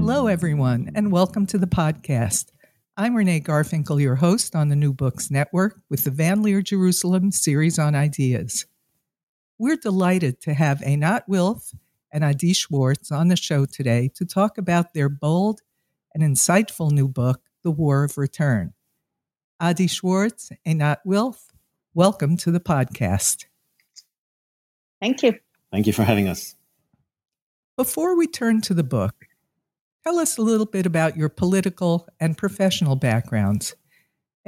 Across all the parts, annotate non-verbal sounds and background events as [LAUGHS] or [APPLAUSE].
Hello, everyone, and welcome to the podcast. I'm Renee Garfinkel, your host on the New Books Network with the Van Leer Jerusalem series on ideas. We're delighted to have Einat Wilf and Adi Schwartz on the show today to talk about their bold and insightful new book, The War of Return. Adi Schwartz, Einat Wilf, welcome to the podcast. Thank you. Thank you for having us. Before we turn to the book, Tell us a little bit about your political and professional backgrounds.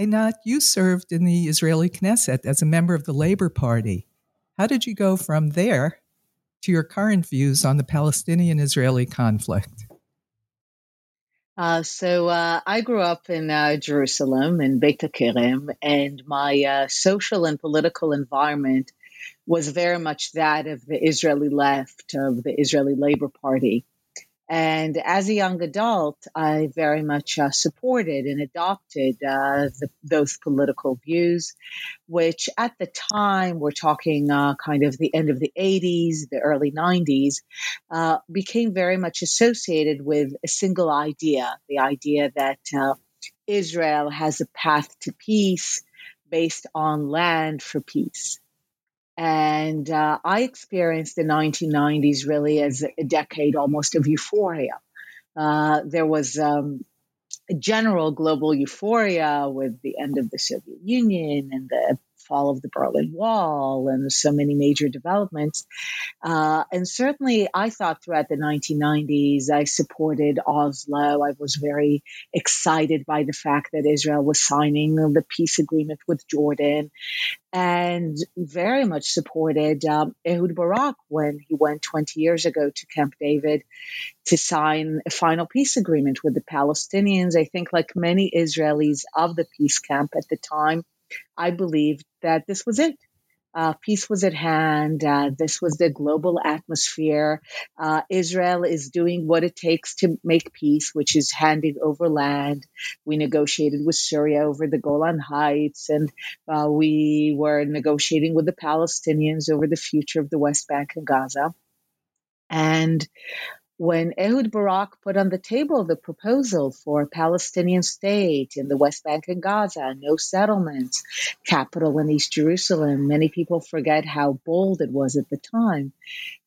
Einat, you served in the Israeli Knesset as a member of the Labor Party. How did you go from there to your current views on the Palestinian Israeli conflict? Uh, so uh, I grew up in uh, Jerusalem in Beit Kerem, and my uh, social and political environment was very much that of the Israeli left, of the Israeli Labor Party. And as a young adult, I very much uh, supported and adopted uh, the, those political views, which at the time, we're talking uh, kind of the end of the 80s, the early 90s, uh, became very much associated with a single idea the idea that uh, Israel has a path to peace based on land for peace. And uh, I experienced the 1990s really as a decade almost of euphoria. Uh, there was um, a general global euphoria with the end of the Soviet Union and the fall of the Berlin Wall and so many major developments. Uh, and certainly, I thought throughout the 1990s, I supported Oslo. I was very excited by the fact that Israel was signing the peace agreement with Jordan and very much supported um, Ehud Barak when he went 20 years ago to Camp David to sign a final peace agreement with the Palestinians. I think, like many Israelis of the peace camp at the time, I believed that this was it. Uh, peace was at hand. Uh, this was the global atmosphere. Uh, Israel is doing what it takes to make peace, which is handing over land. We negotiated with Syria over the Golan Heights, and uh, we were negotiating with the Palestinians over the future of the West Bank and Gaza. And when Ehud Barak put on the table the proposal for a Palestinian state in the West Bank and Gaza, no settlements, capital in East Jerusalem, many people forget how bold it was at the time.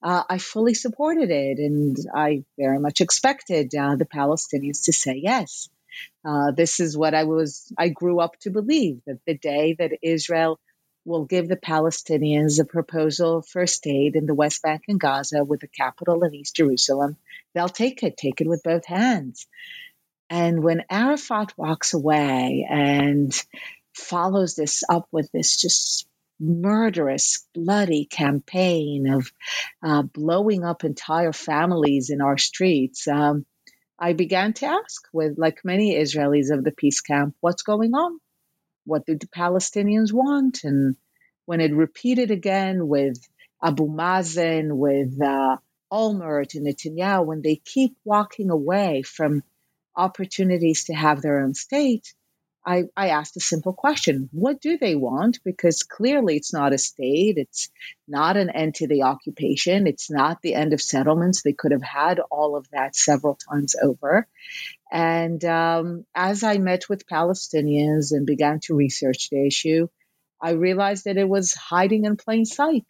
Uh, I fully supported it, and I very much expected uh, the Palestinians to say yes. Uh, this is what I was, I grew up to believe that the day that Israel will give the Palestinians a proposal for state in the West Bank and Gaza with the capital in East Jerusalem, they'll take it, take it with both hands. And when Arafat walks away and follows this up with this just murderous, bloody campaign of uh, blowing up entire families in our streets, um, I began to ask, with like many Israelis of the peace camp, what's going on? What did the Palestinians want? And when it repeated again with Abu Mazen, with uh, Olmert and Netanyahu, when they keep walking away from opportunities to have their own state, I, I asked a simple question What do they want? Because clearly it's not a state, it's not an end to the occupation, it's not the end of settlements. They could have had all of that several times over. And um, as I met with Palestinians and began to research the issue, I realized that it was hiding in plain sight.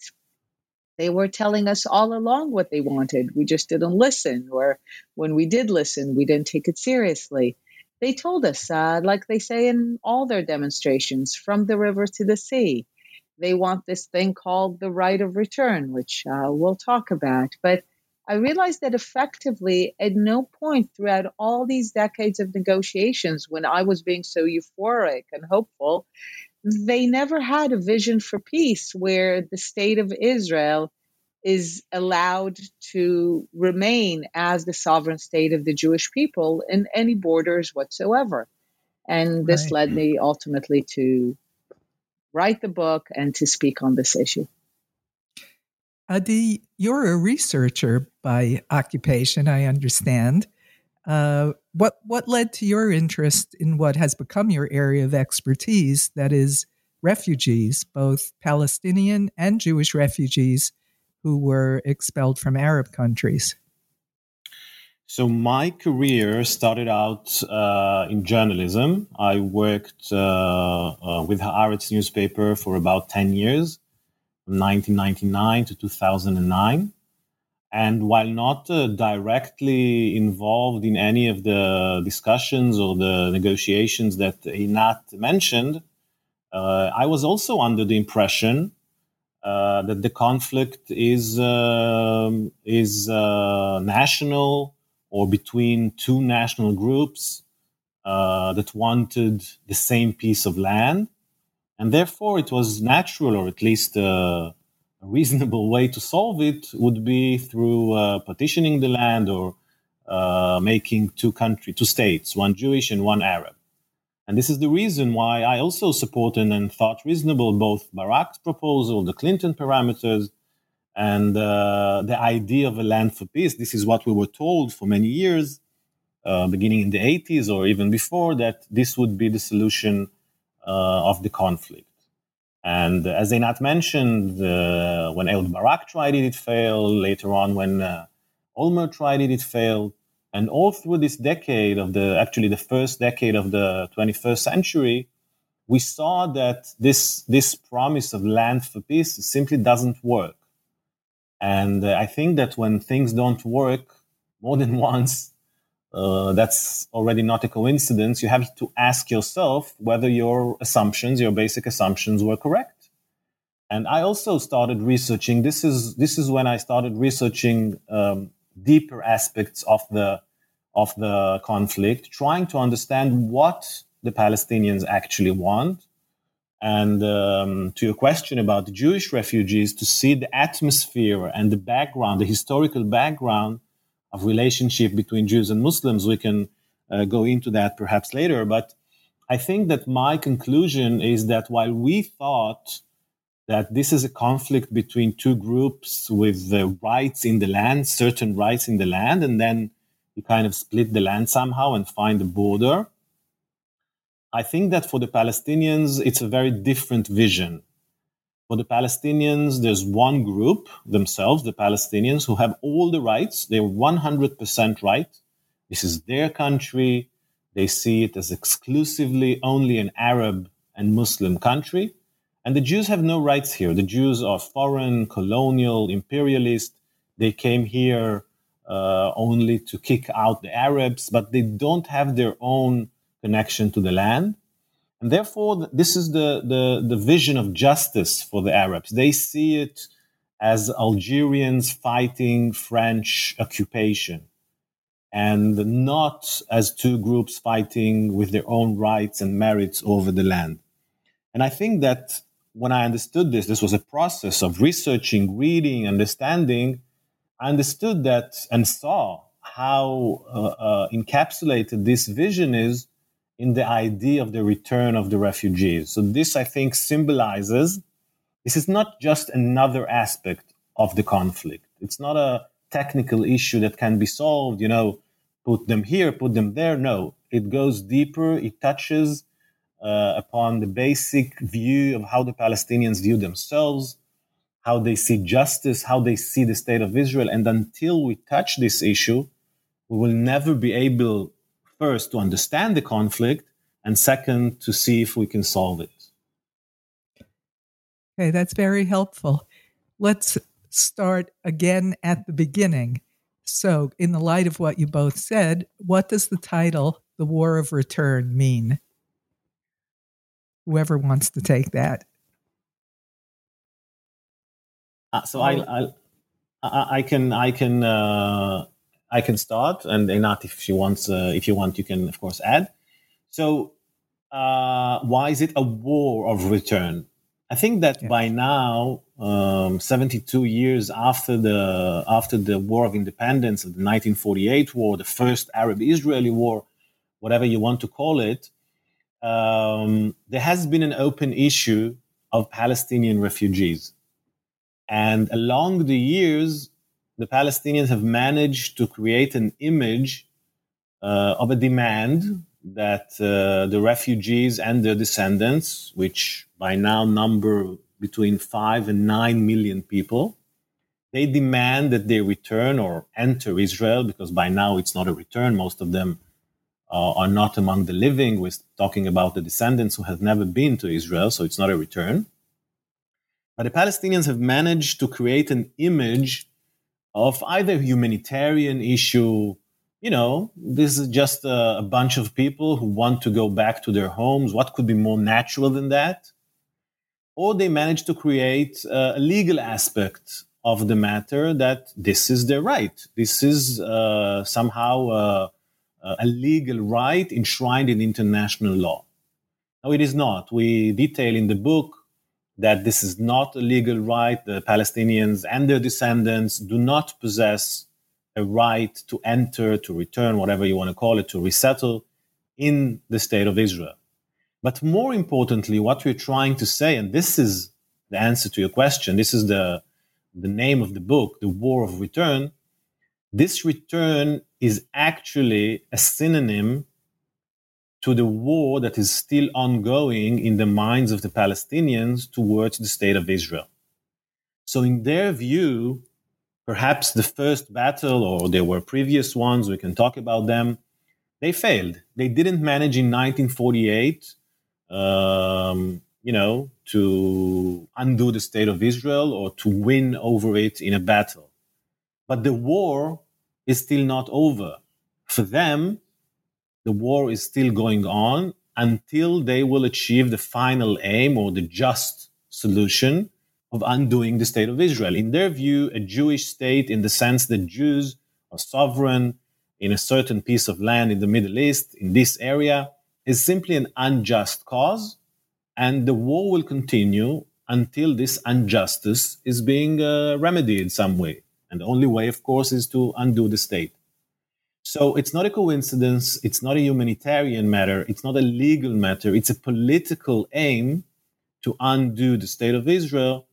they were telling us all along what they wanted. We just didn't listen, or when we did listen, we didn't take it seriously. They told us, uh, like they say in all their demonstrations, from the river to the sea. They want this thing called the right of return, which uh, we'll talk about. But I realized that effectively, at no point throughout all these decades of negotiations, when I was being so euphoric and hopeful, they never had a vision for peace where the state of Israel is allowed to remain as the sovereign state of the Jewish people in any borders whatsoever. And this right. led me ultimately to write the book and to speak on this issue. Adi, you're a researcher by occupation, I understand. Uh, what what led to your interest in what has become your area of expertise? That is, refugees, both Palestinian and Jewish refugees who were expelled from Arab countries. So my career started out uh, in journalism. I worked uh, uh, with Haaretz newspaper for about ten years, from 1999 to 2009. And while not uh, directly involved in any of the discussions or the negotiations that Einat mentioned, uh, I was also under the impression uh, that the conflict is um, is uh, national or between two national groups uh, that wanted the same piece of land, and therefore it was natural, or at least uh, a reasonable way to solve it would be through uh, partitioning the land or making two country, two states, one Jewish and one Arab. And this is the reason why I also supported and thought reasonable both Barak's proposal, the Clinton parameters, and uh, the idea of a land for peace. This is what we were told for many years, uh, beginning in the 80s or even before, that this would be the solution uh, of the conflict. And as Einat mentioned, uh, when Ehud Barak tried it, it failed. Later on, when uh, Olmert tried it, it failed. And all through this decade of the, actually the first decade of the 21st century, we saw that this, this promise of land for peace simply doesn't work. And uh, I think that when things don't work more than [LAUGHS] once, uh, that's already not a coincidence. You have to ask yourself whether your assumptions, your basic assumptions, were correct. And I also started researching. This is this is when I started researching um, deeper aspects of the of the conflict, trying to understand what the Palestinians actually want. And um, to your question about the Jewish refugees, to see the atmosphere and the background, the historical background of relationship between Jews and Muslims. We can uh, go into that perhaps later. But I think that my conclusion is that while we thought that this is a conflict between two groups with the rights in the land, certain rights in the land, and then you kind of split the land somehow and find a border. I think that for the Palestinians, it's a very different vision. For the Palestinians, there's one group themselves, the Palestinians, who have all the rights. They're 100% right. This is their country. They see it as exclusively only an Arab and Muslim country. And the Jews have no rights here. The Jews are foreign, colonial, imperialist. They came here uh, only to kick out the Arabs, but they don't have their own connection to the land. And therefore, this is the, the, the vision of justice for the Arabs. They see it as Algerians fighting French occupation and not as two groups fighting with their own rights and merits over the land. And I think that when I understood this, this was a process of researching, reading, understanding. I understood that and saw how uh, uh, encapsulated this vision is in the idea of the return of the refugees. So, this I think symbolizes this is not just another aspect of the conflict. It's not a technical issue that can be solved, you know, put them here, put them there. No, it goes deeper, it touches Uh, upon the basic view of how the Palestinians view themselves, how they see justice, how they see the state of Israel. And until we touch this issue, we will never be able first to understand the conflict and second to see if we can solve it. Okay, that's very helpful. Let's start again at the beginning. So, in the light of what you both said, what does the title, The War of Return, mean? Whoever wants to take that. Uh, so I, I, I, can, I can, uh, I can start, and Einat, if she wants, uh, if you want, you can of course add. So, uh, why is it a war of return? I think that yeah. by now, um, 72 years after the after the War of Independence, the 1948 war, the first Arab-Israeli war, whatever you want to call it, um, there has been an open issue of Palestinian refugees, and along the years, the Palestinians have managed to create an image uh, of a demand that uh, the refugees and their descendants, which by now number between five and nine million people, they demand that they return or enter Israel because by now it's not a return. Most of them uh, are not among the living. We're talking about the descendants who have never been to Israel, so it's not a return. But the Palestinians have managed to create an image of either humanitarian issue, you know, this is just a, a, bunch of people who want to go back to their homes. What could be more natural than that? Or they manage to create a legal aspect of the matter that this is their right. This is uh, somehow uh, Uh, a legal right enshrined in international law. No, it is not. We detail in the book that this is not a legal right. The Palestinians and their descendants do not possess a right to enter, to return, whatever you want to call it, to resettle in the state of Israel. But more importantly, what we're trying to say, and this is the answer to your question, this is the, the name of the book, The War of Return. This return is actually a synonym to the war that is still ongoing in the minds of the Palestinians towards the state of Israel. So, in their view, perhaps the first battle, or there were previous ones, we can talk about them, they failed. They didn't manage in 1948, um, you know, to undo the state of Israel or to win over it in a battle. But the war is still not over. For them, the war is still going on until they will achieve the final aim or the just solution of undoing the state of Israel. In their view, a Jewish state, in the sense that Jews are sovereign in a certain piece of land in the Middle East, in this area, is simply an unjust cause, and the war will continue until this injustice is being uh, remedied in some way. And the only way, of course, is to undo the state. So it's not a coincidence. It's not a humanitarian matter. It's not a legal matter. It's a political aim to undo the state of Israel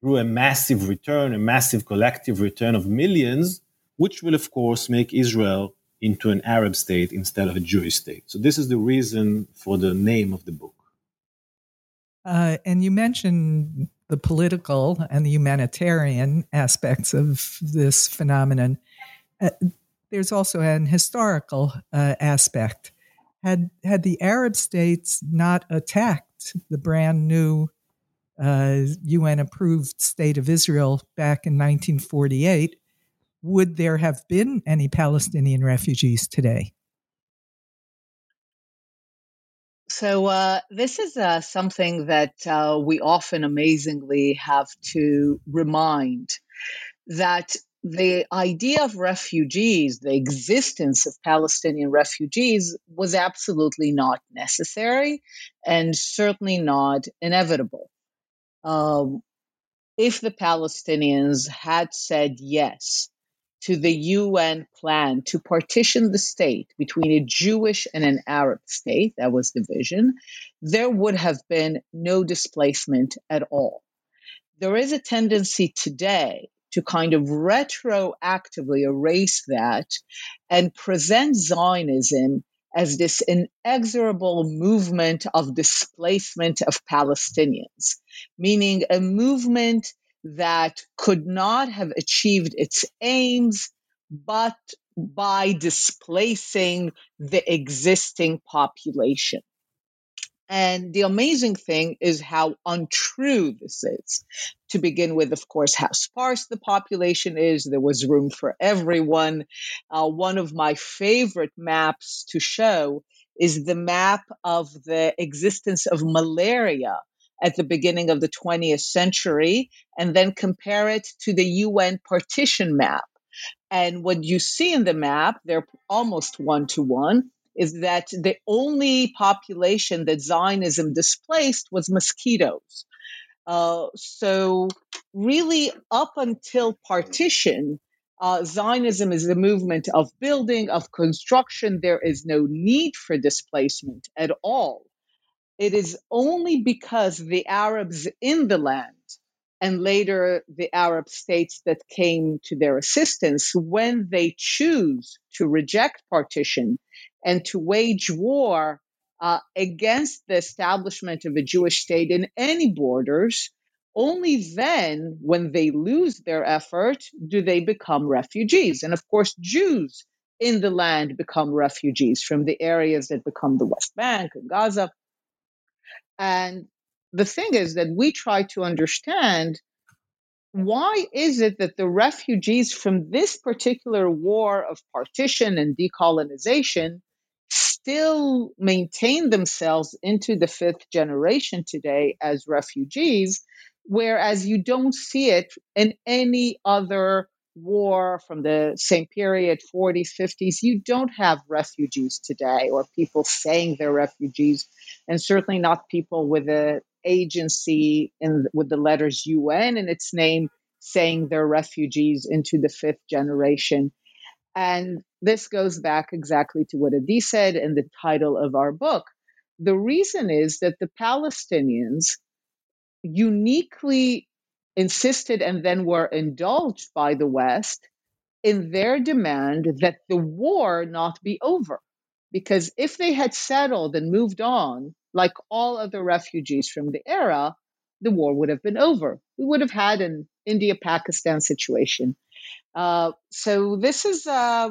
through a massive return, a massive collective return of millions, which will, of course, make Israel into an Arab state instead of a Jewish state. So this is the reason for the name of the book. Uh, and you mentioned the political and the humanitarian aspects of this phenomenon. Uh, there's also an historical uh, aspect. Had had the Arab states not attacked the brand new uh, UN approved state of Israel back in 1948, would there have been any Palestinian refugees today? So, uh, this is uh, something that uh, we often amazingly have to remind that the idea of refugees, the existence of Palestinian refugees, was absolutely not necessary and certainly not inevitable. Um, if the Palestinians had said yes to the UN plan to partition the state between a Jewish and an Arab state, that was the vision, there would have been no displacement at all. There is a tendency today to kind of retroactively erase that and present Zionism as this inexorable movement of displacement of Palestinians, meaning a movement that could not have achieved its aims but by displacing the existing population. And the amazing thing is how untrue this is. To begin with, of course, how sparse the population is. There was room for everyone. Uh, one of my favorite maps to show is the map of the existence of malaria at the beginning of the 20th century, and then compare it to the UN partition map. And what you see in the map, they're almost one to one, is that the only population that Zionism displaced was mosquitoes. Uh, so, really, up until partition, uh, Zionism is a movement of building, of construction. There is no need for displacement at all. It is only because the Arabs in the land and later the Arab states that came to their assistance, when they choose to reject partition and to wage war uh, against the establishment of a Jewish state in any borders, only then, when they lose their effort, do they become refugees. And of course, Jews in the land become refugees from the areas that become the West Bank and Gaza. And the thing is that we try to understand why is it that the refugees from this particular war of partition and decolonization still maintain themselves into the fifth generation today as refugees, whereas you don't see it in any other war from the same period, 40s, 50s. You don't have refugees today or people saying they're refugees, and certainly not people with a agency in, with the letters UN in its name saying they're refugees into the fifth generation. And this goes back exactly to what Adi said in the title of our book. The reason is that the Palestinians uniquely insisted and then were indulged by the West in their demand that the war not be over. Because if they had settled and moved on, like all other refugees from the era, the war would have been over. We would have had an India Pakistan situation. Uh, so this is uh,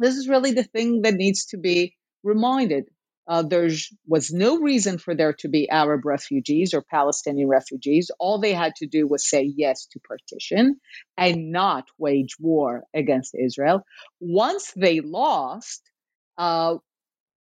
this is really the thing that needs to be reminded. Uh, there was no reason for there to be Arab refugees or Palestinian refugees. All they had to do was say yes to partition and not wage war against Israel. Once they lost, uh,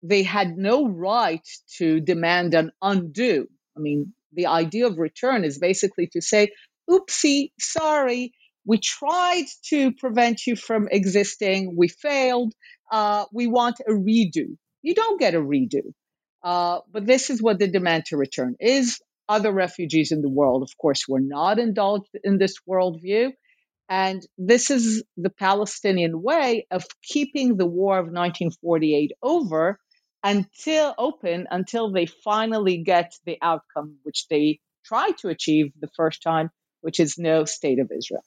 they had no right to demand an undo. I mean, the idea of return is basically to say, oopsie, sorry, we tried to prevent you from existing, we failed, uh, we want a redo. You don't get a redo. Uh, but this is what the demand to return is. Other refugees in the world, of course, were not indulged in this worldview. And this is the Palestinian way of keeping the war of 1948 over until open until they finally get the outcome which they tried to achieve the first time, which is no state of Israel.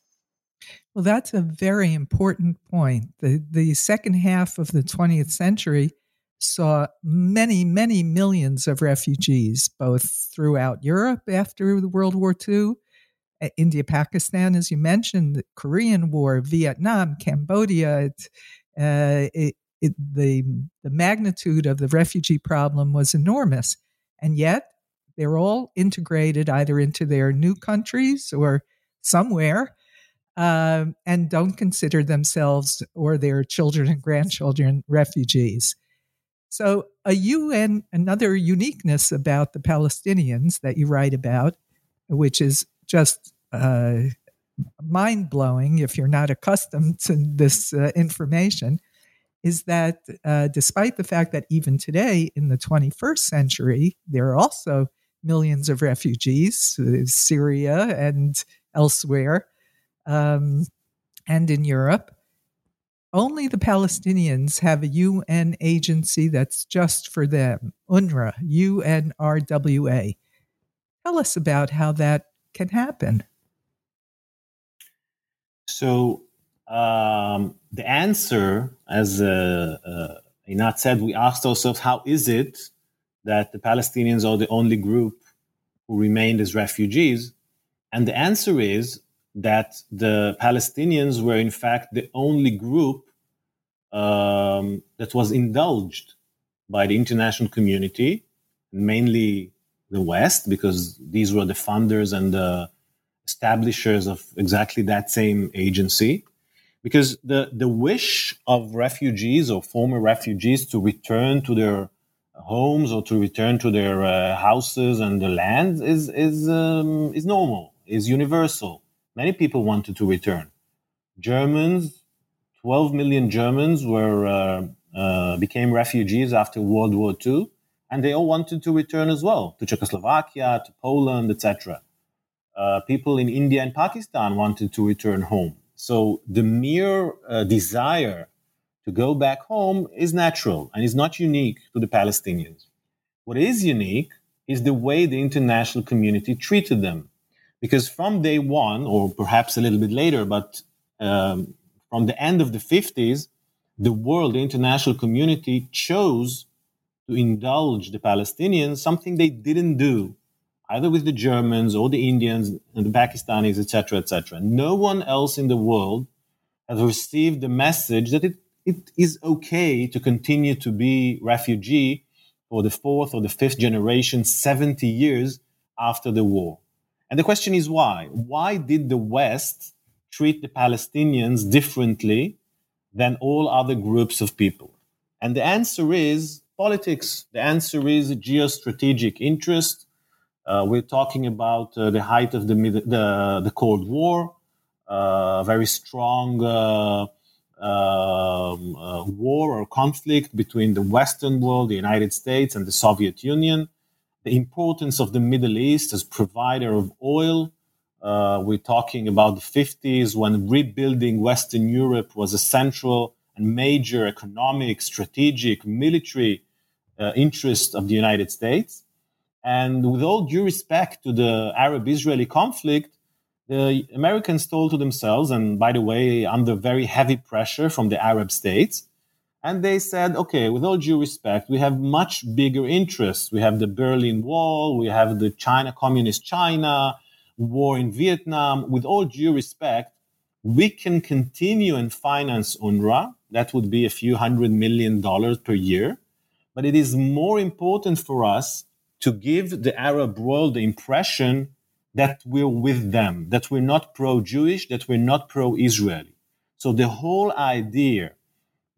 Well, that's a very important point. The, the second half of the 20th century saw many, many millions of refugees, both throughout Europe after World War II, uh, India, Pakistan, as you mentioned, the Korean War, Vietnam, Cambodia. It, uh, it, it, the, the magnitude of the refugee problem was enormous. And yet, they're all integrated either into their new countries or somewhere um, and don't consider themselves or their children and grandchildren refugees. So, a UN, another uniqueness about the Palestinians that you write about, which is just uh, mind blowing if you're not accustomed to this uh, information, is that uh, despite the fact that even today in the 21st century, there are also millions of refugees, Syria and elsewhere, um, and in Europe. Only the Palestinians have a UN agency that's just for them, UNRWA, UNRWA. Tell us about how that can happen. So, um, the answer, as uh, uh, Einat said, we asked ourselves, how is it that the Palestinians are the only group who remained as refugees? And the answer is that the Palestinians were, in fact, the only group um, that was indulged by the international community. mainly the West, because these were the funders and the establishers of exactly that same agency. Because the, the wish of refugees or former refugees to return to their homes or to return to their uh, houses and the land is, is, um, is normal, is universal. Many people wanted to return. Germans, 12 million Germans were, uh, uh, became refugees after World War II and they all wanted to return as well to Czechoslovakia, to Poland, etc. Uh, people in India and Pakistan wanted to return home. So the mere uh, desire to go back home is natural and is not unique to the Palestinians. What is unique is the way the international community treated them. Because from day one, or perhaps a little bit later, but um, from the end of the 50s, the world, the international community chose to indulge the Palestinians, something they didn't do either with the Germans or the Indians and the Pakistanis, etc., etc. No one else in the world has received the message that it, it is okay to continue to be refugee for the fourth or the fifth generation 70 years after the war. And the question is why? Why did the West treat the Palestinians differently than all other groups of people? And the answer is politics. The answer is geostrategic interest. Uh, we're talking about uh, the height of the, the, the Cold War, uh, very strong uh, um, uh, war or conflict between the Western world, the United States, and the Soviet Union. The importance of the Middle East as provider of oil. Uh, we're talking about the 50s when rebuilding Western Europe was a central and major economic, strategic, military uh, interest of the United States. And with all due respect to the Arab Israeli conflict, the Americans told to themselves, and by the way, under very heavy pressure from the Arab states, and they said, okay, with all due respect, we have much bigger interests. We have the Berlin Wall, we have the China, Communist China, war in Vietnam. With all due respect, we can continue and finance UNRWA. That would be a few hundred million dollars per year. But it is more important for us to give the Arab world the impression that we're with them, that we're not pro Jewish, that we're not pro Israeli. So the whole idea,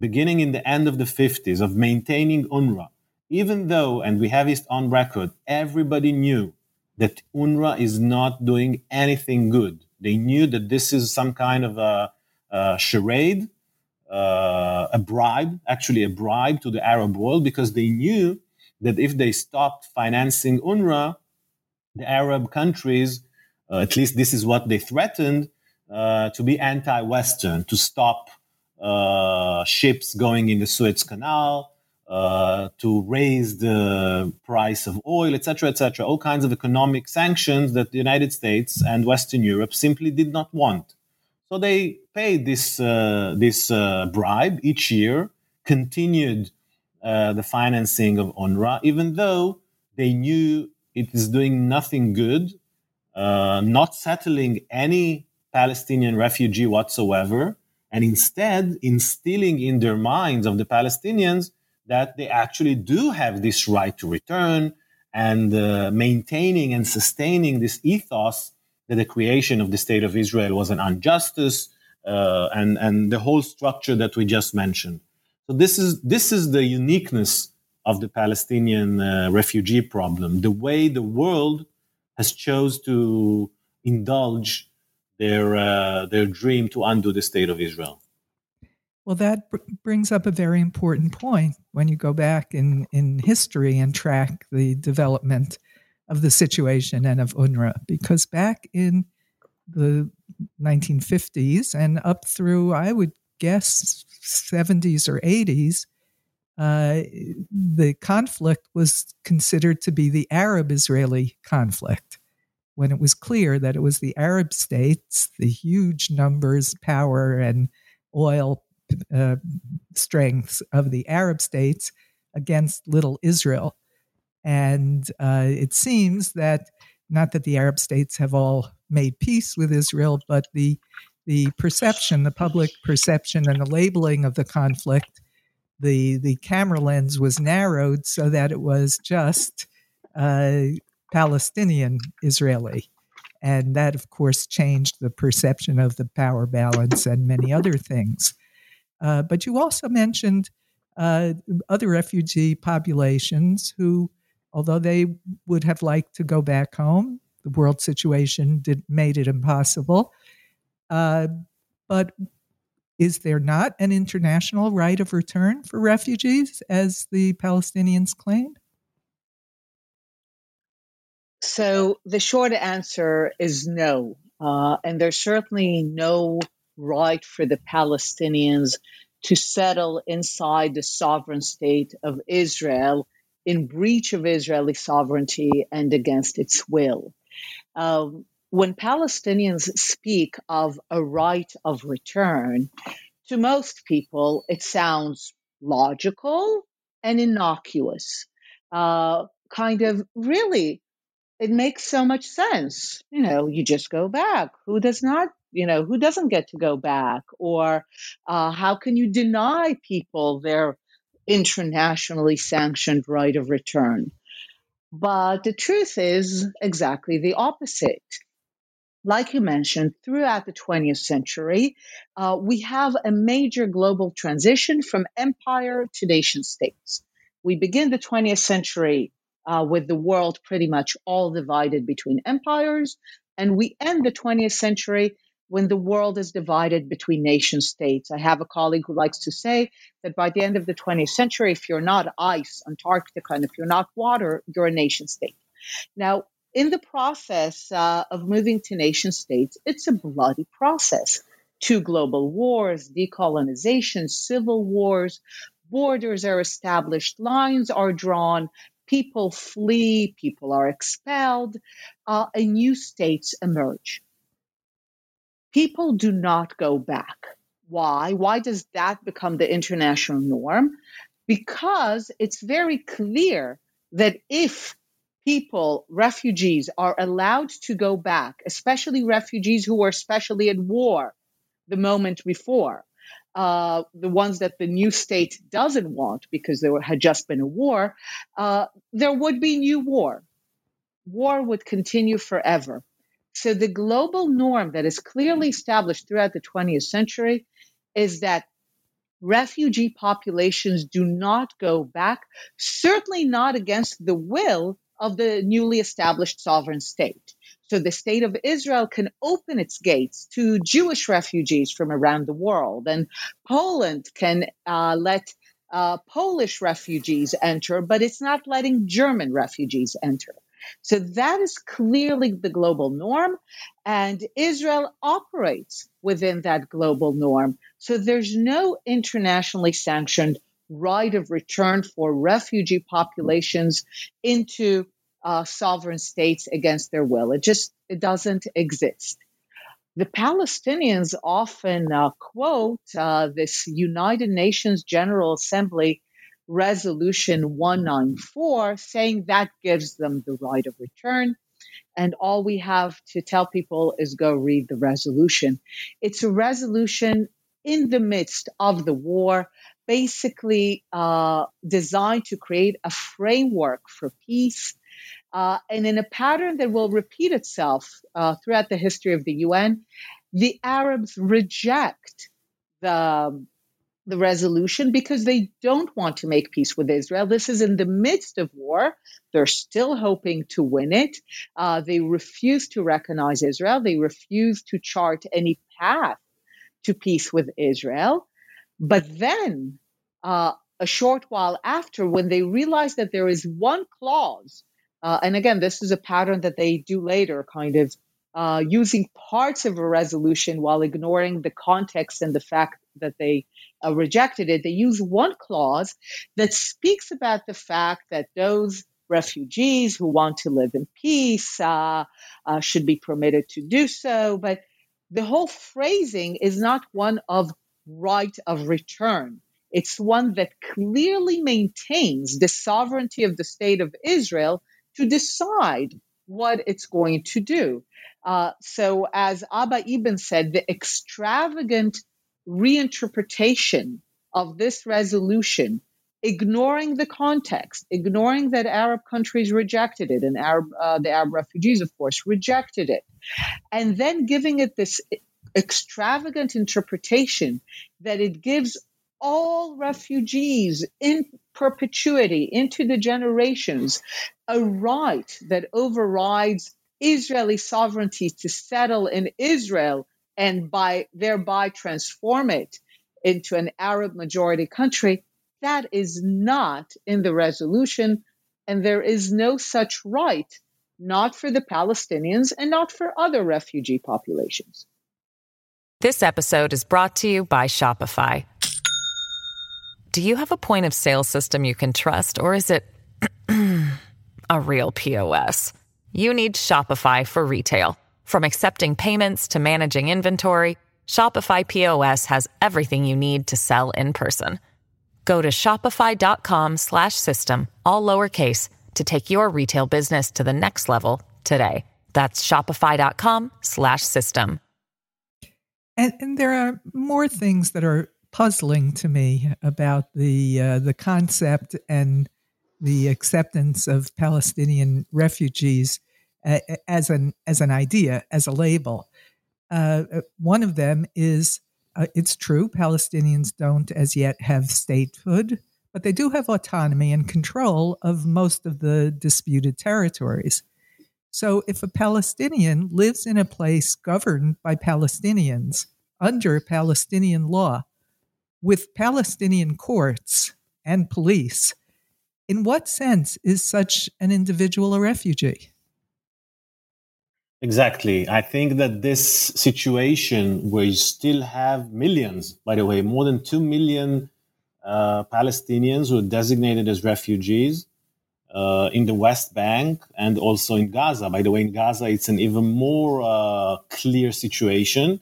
beginning in the end of the 50s, of maintaining UNRWA, even though, and we have it on record, everybody knew that UNRWA is not doing anything good. They knew that this is some kind of a, a charade uh, a bribe, actually a bribe to the Arab world, because they knew that if they stopped financing UNRWA, the Arab countries, uh, at least this is what they threatened, uh, to be anti-Western, to stop uh, ships going in the Suez Canal, uh, to raise the price of oil, etc., etc. All kinds of economic sanctions that the United States and Western Europe simply did not want. So they paid this uh, this uh, bribe each year, continued uh, the financing of UNRWA, even though they knew it is doing nothing good, uh, not settling any Palestinian refugee whatsoever, and instead instilling in their minds of the Palestinians that they actually do have this right to return and uh, maintaining and sustaining this ethos that the creation of the state of Israel was an injustice, uh, and and the whole structure that we just mentioned. So this is this is the uniqueness of the Palestinian uh, refugee problem. The way the world has chose to indulge their uh, their dream to undo the state of Israel. Well, that br- brings up a very important point when you go back in, in history and track the development of the situation and of UNRWA, because back in the 1950s and up through, I would guess, 70s or 80s, uh, the conflict was considered to be the Arab Israeli conflict. When it was clear that it was the Arab states, the huge numbers, power, and oil uh, strengths of the Arab states against little Israel. And uh, it seems that not that the Arab states have all made peace with Israel, but the the perception, the public perception, and the labeling of the conflict, the the camera lens was narrowed so that it was just uh, Palestinian Israeli. And that, of course, changed the perception of the power balance and many other things. Uh, but you also mentioned uh, other refugee populations who, although they would have liked to go back home, the world situation did, made it impossible. Uh, but is there not an international right of return for refugees, as the Palestinians claim? So the short answer is no. Uh, and there's certainly no right for the Palestinians to settle inside the sovereign state of Israel in breach of Israeli sovereignty and against its will. Um, when Palestinians speak of a right of return, to most people, it sounds logical and innocuous. Uh, kind of really, it makes so much sense. You know, you just go back. Who does not, you know, who doesn't get to go back? Or uh, how can you deny people their internationally sanctioned right of return? But the truth is exactly the opposite like you mentioned, throughout the 20th century, uh, we have a major global transition from empire to nation states. We begin the 20th century uh, with the world pretty much all divided between empires, and we end the 20th century when the world is divided between nation states. I have a colleague who likes to say that by the end of the 20th century, if you're not ice, Antarctica, and if you're not water, you're a nation state. Now, in the process uh, of moving to nation states, it's a bloody process. Two global wars, decolonization, civil wars, borders are established, lines are drawn, people flee, people are expelled, uh, and new states emerge. People do not go back. Why? Why does that become the international norm? Because it's very clear that if people, refugees, are allowed to go back, especially refugees who were especially at war the moment before, uh, the ones that the new state doesn't want because there had just been a war, uh, there would be new war. War would continue forever. So the global norm that is clearly established throughout the 20th century is that refugee populations do not go back, certainly not against the will of the newly established sovereign state. So the state of Israel can open its gates to Jewish refugees from around the world, and Poland can uh, let uh, Polish refugees enter, but it's not letting German refugees enter. So that is clearly the global norm, and Israel operates within that global norm. So there's no internationally sanctioned right of return for refugee populations into uh, sovereign states against their will. It just it doesn't exist. The Palestinians often uh, quote uh, this United Nations General Assembly Resolution 194, saying that gives them the right of return. And all we have to tell people is go read the resolution. It's a resolution in the midst of the war basically uh, designed to create a framework for peace. Uh, and in a pattern that will repeat itself uh, throughout the history of the UN, the Arabs reject the, the resolution because they don't want to make peace with Israel. This is in the midst of war. They're still hoping to win it. Uh, they refuse to recognize Israel. They refuse to chart any path to peace with Israel. But then, uh, a short while after, when they realize that there is one clause, uh, and again, this is a pattern that they do later, kind of uh, using parts of a resolution while ignoring the context and the fact that they uh, rejected it. They use one clause that speaks about the fact that those refugees who want to live in peace uh, uh, should be permitted to do so. But the whole phrasing is not one of right of return. It's one that clearly maintains the sovereignty of the state of Israel to decide what it's going to do. Uh, so, as Abba Eban said, the extravagant reinterpretation of this resolution ignoring the context, ignoring that Arab countries rejected it, and Arab, uh, the Arab refugees, of course, rejected it, and then giving it this extravagant interpretation that it gives all refugees in perpetuity into the generations a right that overrides Israeli sovereignty to settle in Israel and by thereby transform it into an Arab majority country, that is not in the resolution. And there is no such right, not for the Palestinians and not for other refugee populations. This episode is brought to you by Shopify. Do you have a point of sale system you can trust, or is it [CLEARS THROAT] a real POS? You need Shopify for retail. From accepting payments to managing inventory, Shopify POS has everything you need to sell in person. Go to shopify.com/system all lowercase to take your retail business to the next level today. That's shopify.com/system. And, and there are more things that are puzzling to me about the uh, the concept and the acceptance of Palestinian refugees as an as an idea, as a label. Uh, uh, one of them is uh, it's true Palestinians don't as yet have statehood, but they do have autonomy and control of most of the disputed territories. So if a Palestinian lives in a place governed by Palestinians under Palestinian law, with Palestinian courts and police, in what sense is such an individual a refugee? Exactly. I think that this situation where you still have millions, by the way, more than 2 million uh, Palestinians who are designated as refugees uh, in the West Bank and also in Gaza. By the way, in Gaza, it's an even more uh, clear situation.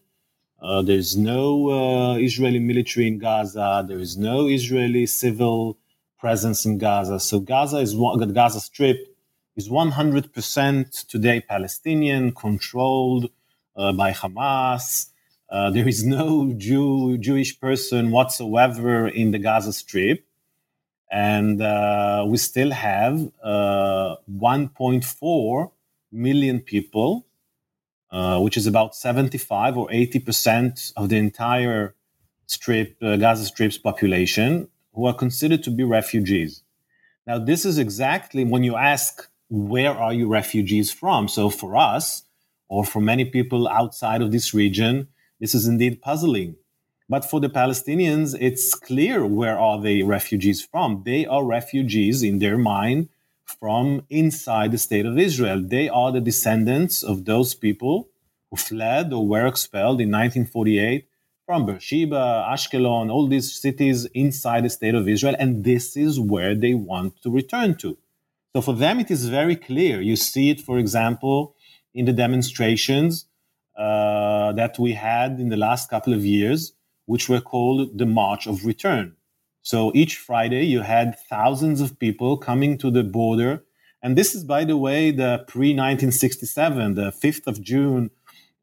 Uh, there's no uh, Israeli military in Gaza. There is no Israeli civil presence in Gaza. So Gaza is one, Gaza Strip is 100% today Palestinian, controlled uh, by Hamas. Uh, there is no Jew, Jewish person whatsoever in the Gaza Strip. And uh, we still have uh, 1.4 million people, uh, which is about 75 or 80% of the entire strip, uh, Gaza Strip's population, who are considered to be refugees. Now, this is exactly when you ask where are you refugees from? So for us, or for many people outside of this region, this is indeed puzzling. But for the Palestinians, it's clear where are they refugees from. They are refugees in their mind from inside the state of Israel. They are the descendants of those people who fled or were expelled in 1948 from Beersheba, Ashkelon, all these cities inside the state of Israel. And this is where they want to return to. So for them, it is very clear. You see it, for example, in the demonstrations uh, that we had in the last couple of years, which were called the March of Return. So each Friday, you had thousands of people coming to the border. And this is, by the way, the pre 1967, the 5th of June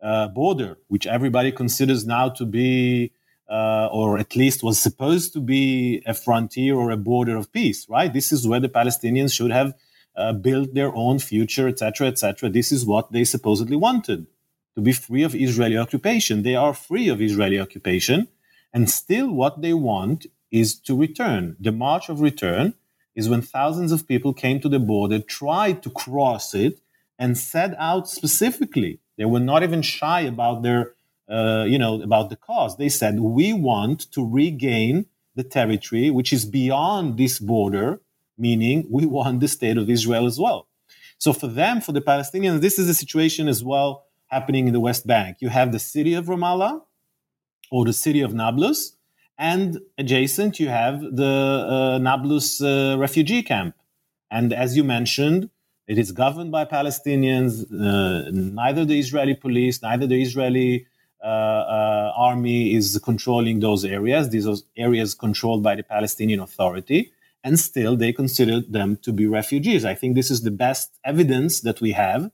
uh, border, which everybody considers now to be, uh, or at least was supposed to be, a frontier or a border of peace, right? This is where the Palestinians should have uh, built their own future, etc., etc. This is what they supposedly wanted to be free of Israeli occupation. They are free of Israeli occupation, and still what they want is to return. The March of Return is when thousands of people came to the border, tried to cross it, and set out specifically. They were not even shy about their, uh, you know, about the cause. They said, "We want to regain the territory which is beyond this border." meaning we [LAUGHS] want the state of Israel as well. So for them, for the Palestinians, this is a situation as well happening in the West Bank. You have the city of Ramallah or the city of Nablus, and adjacent you have the uh, Nablus uh, refugee camp. And as you mentioned, it is governed by Palestinians. Uh, neither the Israeli police, neither the Israeli army is controlling those areas. These are areas controlled by the Palestinian Authority and still they consider them to be refugees. I think this is the best evidence that we have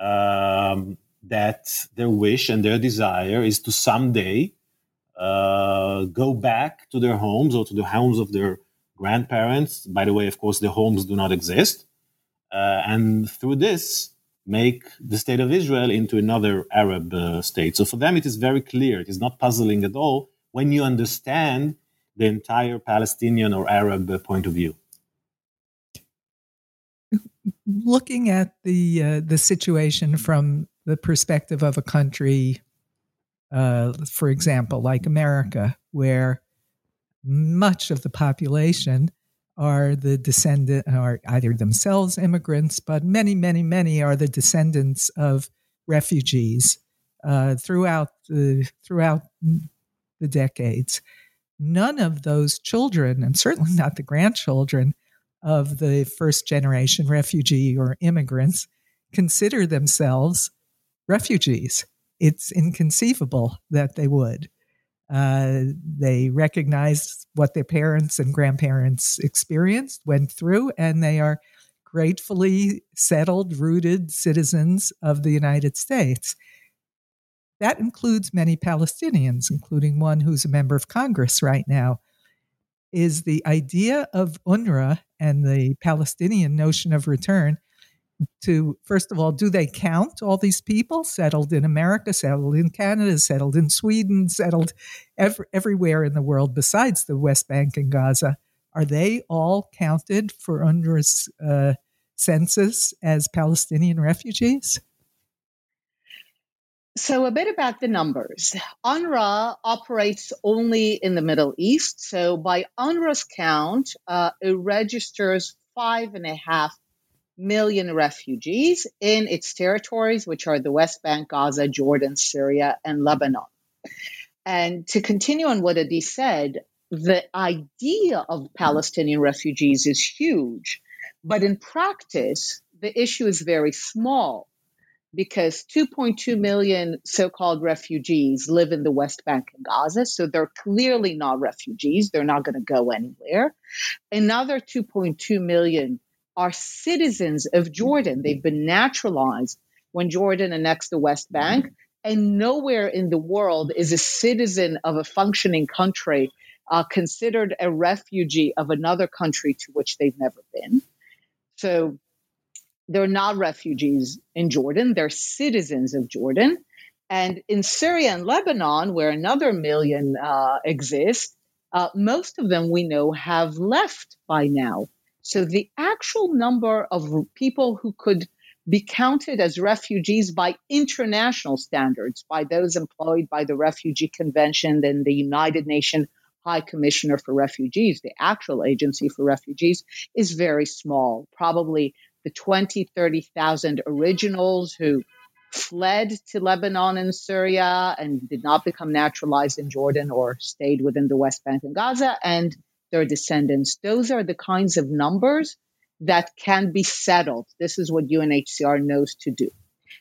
um, that their wish and their desire is to someday uh, go back to their homes or to the homes of their grandparents. By the way, of course, the homes do not exist. Uh, and through this, make the state of Israel into another Arab uh, state. So for them, it is very clear. It is not puzzling at all when you understand the entire Palestinian or Arab uh, point of view. Looking at the uh, the situation from the perspective of a country, uh, for example, like America, where much of the population are the descendant are either themselves immigrants, but many, many, many are the descendants of refugees uh, throughout the throughout the decades. None of those children, and certainly [LAUGHS] not the grandchildren of the first generation refugee or immigrants, consider themselves refugees. It's inconceivable that they would. Uh, they recognize what their parents and grandparents experienced, went through, and they are gratefully settled, rooted citizens of the United States. That includes many Palestinians, including one who's a member of Congress right now. Is the idea of UNRWA and the Palestinian notion of return to first of all, do they count all these people settled in America, settled in Canada, settled in Sweden, settled ev- everywhere in the world besides the West Bank and Gaza? Are they all counted for UNRWA's uh, census as Palestinian refugees? So, a bit about the numbers. UNRWA operates only in the Middle East. So, by UNRWA's count, uh, it registers five and a half million refugees in its territories, which are the West Bank, Gaza, Jordan, Syria, and Lebanon. And to continue on what Adi said, the idea of Palestinian refugees is huge, but in practice, the issue is very small because 2.2 million so called refugees live in the West Bank and Gaza. So they're clearly not refugees. They're not going to go anywhere. Another 2.2 million are citizens of Jordan. They've been naturalized when Jordan annexed the West Bank. And nowhere in the world is a citizen of a functioning country uh, considered a refugee of another country to which they've never been. So they're not refugees in Jordan, they're citizens of Jordan. And in Syria and Lebanon, where another million uh, exist, uh, most of them we know have left by now. So the actual number of people who could be counted as refugees by international standards, by those employed by the Refugee Convention and the United Nations High Commissioner for Refugees, the actual agency for refugees, is very small. Probably the 20, 30,000 originals who fled to Lebanon and Syria and did not become naturalized in Jordan or stayed within the West Bank and Gaza, and their descendants. Those are the kinds of numbers that can be settled. This is what UNHCR knows to do.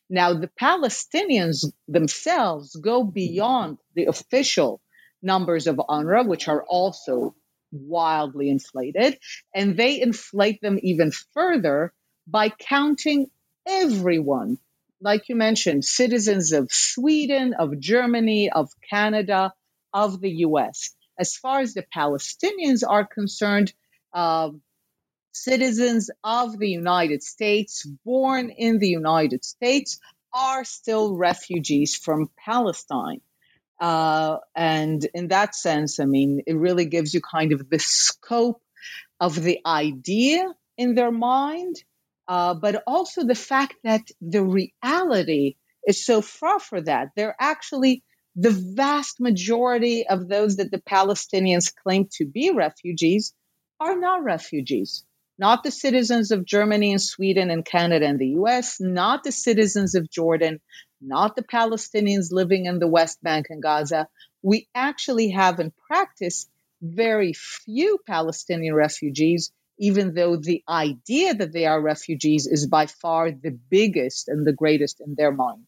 Now, the Palestinians themselves go beyond the official numbers of UNRWA, which are also wildly inflated, and they inflate them even further by counting everyone. Like you mentioned, citizens of Sweden, of Germany, of Canada, of the US as far as the Palestinians are concerned, uh, citizens of the United States, born in the United States, are still refugees from Palestine. Uh, and in that sense, I mean, it really gives you kind of the scope of the idea in their mind, uh, but also the fact that the reality is so far for that. They're actually the vast majority of those that the Palestinians claim to be refugees are not refugees. Not the citizens of Germany and Sweden and Canada and the US, not the citizens of Jordan, not the Palestinians living in the West Bank and Gaza. We actually have in practice very few Palestinian refugees, even though the idea that they are refugees is by far the biggest and the greatest in their mind.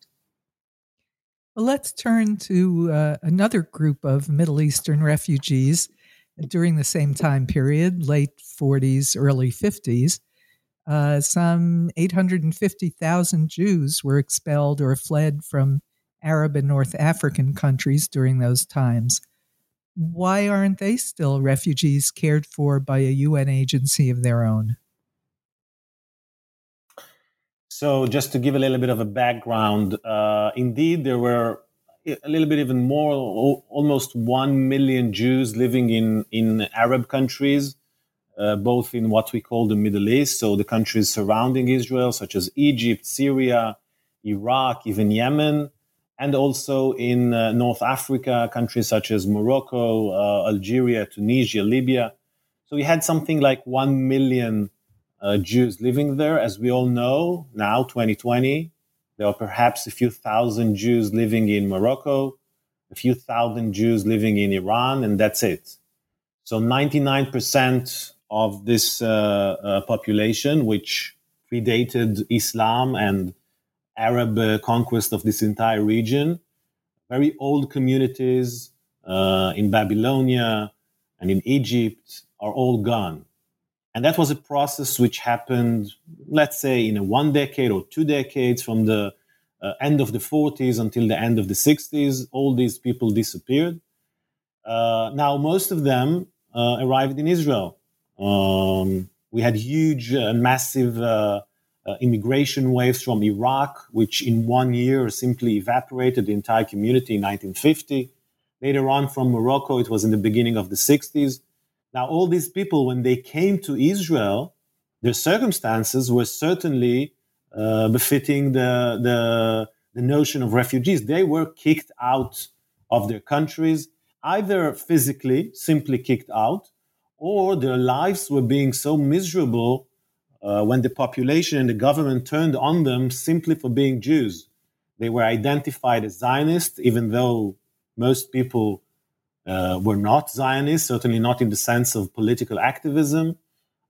Let's turn to uh, another group of Middle Eastern refugees during the same time period, late 40s, early 50s. Uh, some 850,000 Jews were expelled or fled from Arab and North African countries during those times. why aren't they still refugees cared for by a UN agency of their own? So, just to give a little bit of a background, uh, indeed, there were a little bit even more, almost 1 million Jews living in, in Arab countries, uh, both in what we call the Middle East, so the countries surrounding Israel, such as Egypt, Syria, Iraq, even Yemen, and also in uh, North Africa, countries such as Morocco, uh, Algeria, Tunisia, Libya. So we had something like 1 million uh, Jews living there. As we all know, now, 2020, there are perhaps a few thousand Jews living in Morocco, a few thousand Jews living in Iran, and that's it. So 99% of this uh, uh, population, which predated Islam and Arab uh, conquest of this entire region, very old communities uh, in Babylonia and in Egypt are all gone. And that was a process which happened, let's say, in a one decade or two decades from the uh, end of the 40s until the end of the 60s. All these people disappeared. Uh, now, most of them uh, arrived in Israel. Um, we had huge and massive uh, uh, immigration waves from Iraq, which in one year simply evaporated the entire community in 1950. Later on, from Morocco, it was in the beginning of the 60s. Now, all these people, when they came to Israel, their circumstances were certainly uh, befitting the, the, the notion of refugees. They were kicked out of their countries, either physically, simply kicked out, or their lives were being so miserable uh, when the population and the government turned on them simply for being Jews. They were identified as Zionists, even though most people uh, were not Zionists, certainly not in the sense of political activism.